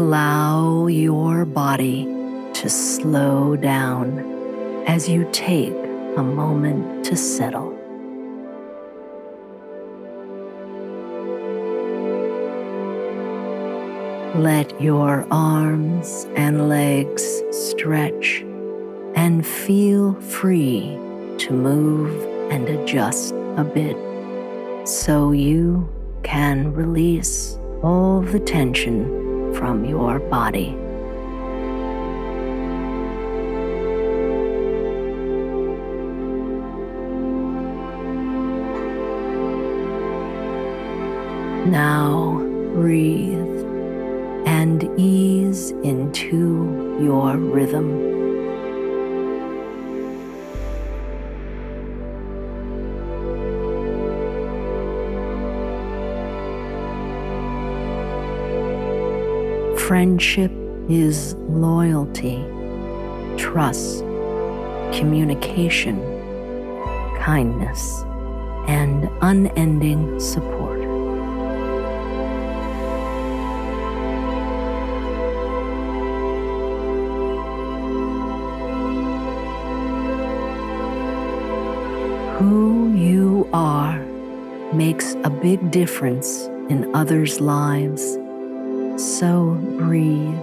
Allow your body to slow down as you take a moment to settle. Let your arms and legs stretch and feel free to move and adjust a bit so you can release all the tension from your body. Now breathe and ease into your rhythm. Friendship is loyalty, trust, communication, kindness, and unending support. Who you are makes a big difference in others' lives so breathe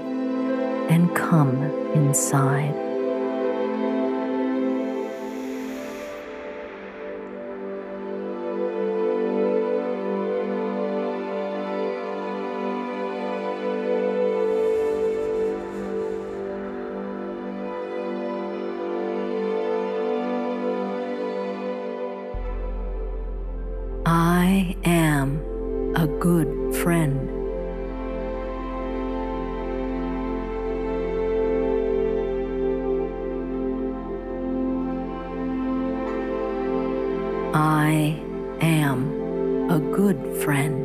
and come inside. I am a good friend. I am a good friend.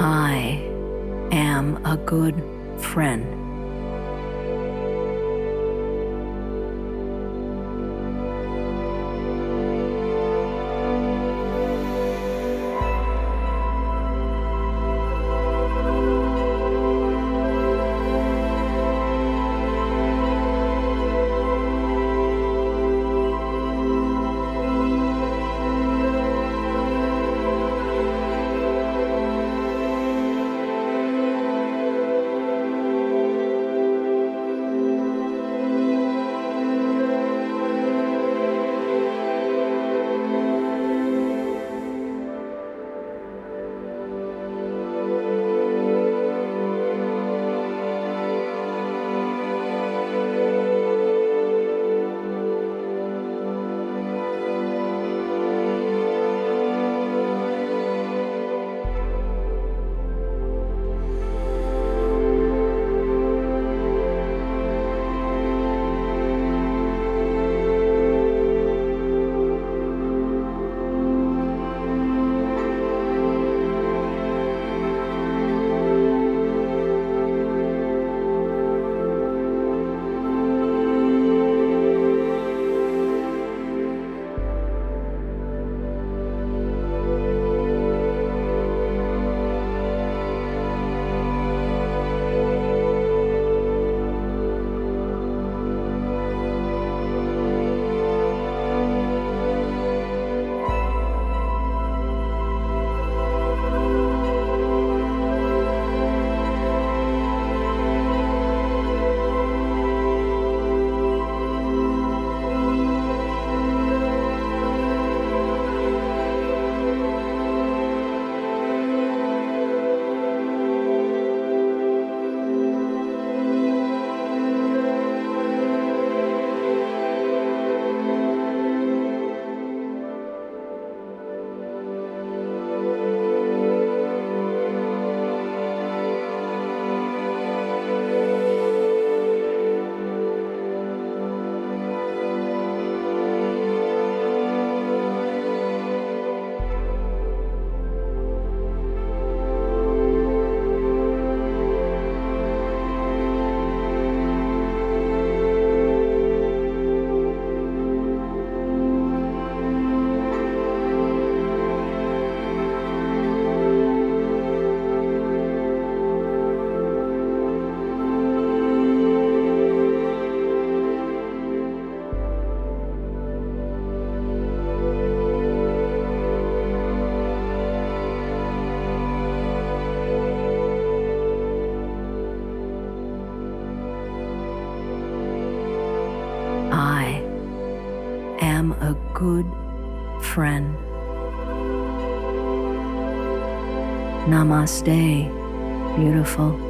I am a good friend. Good friend. Namaste, beautiful.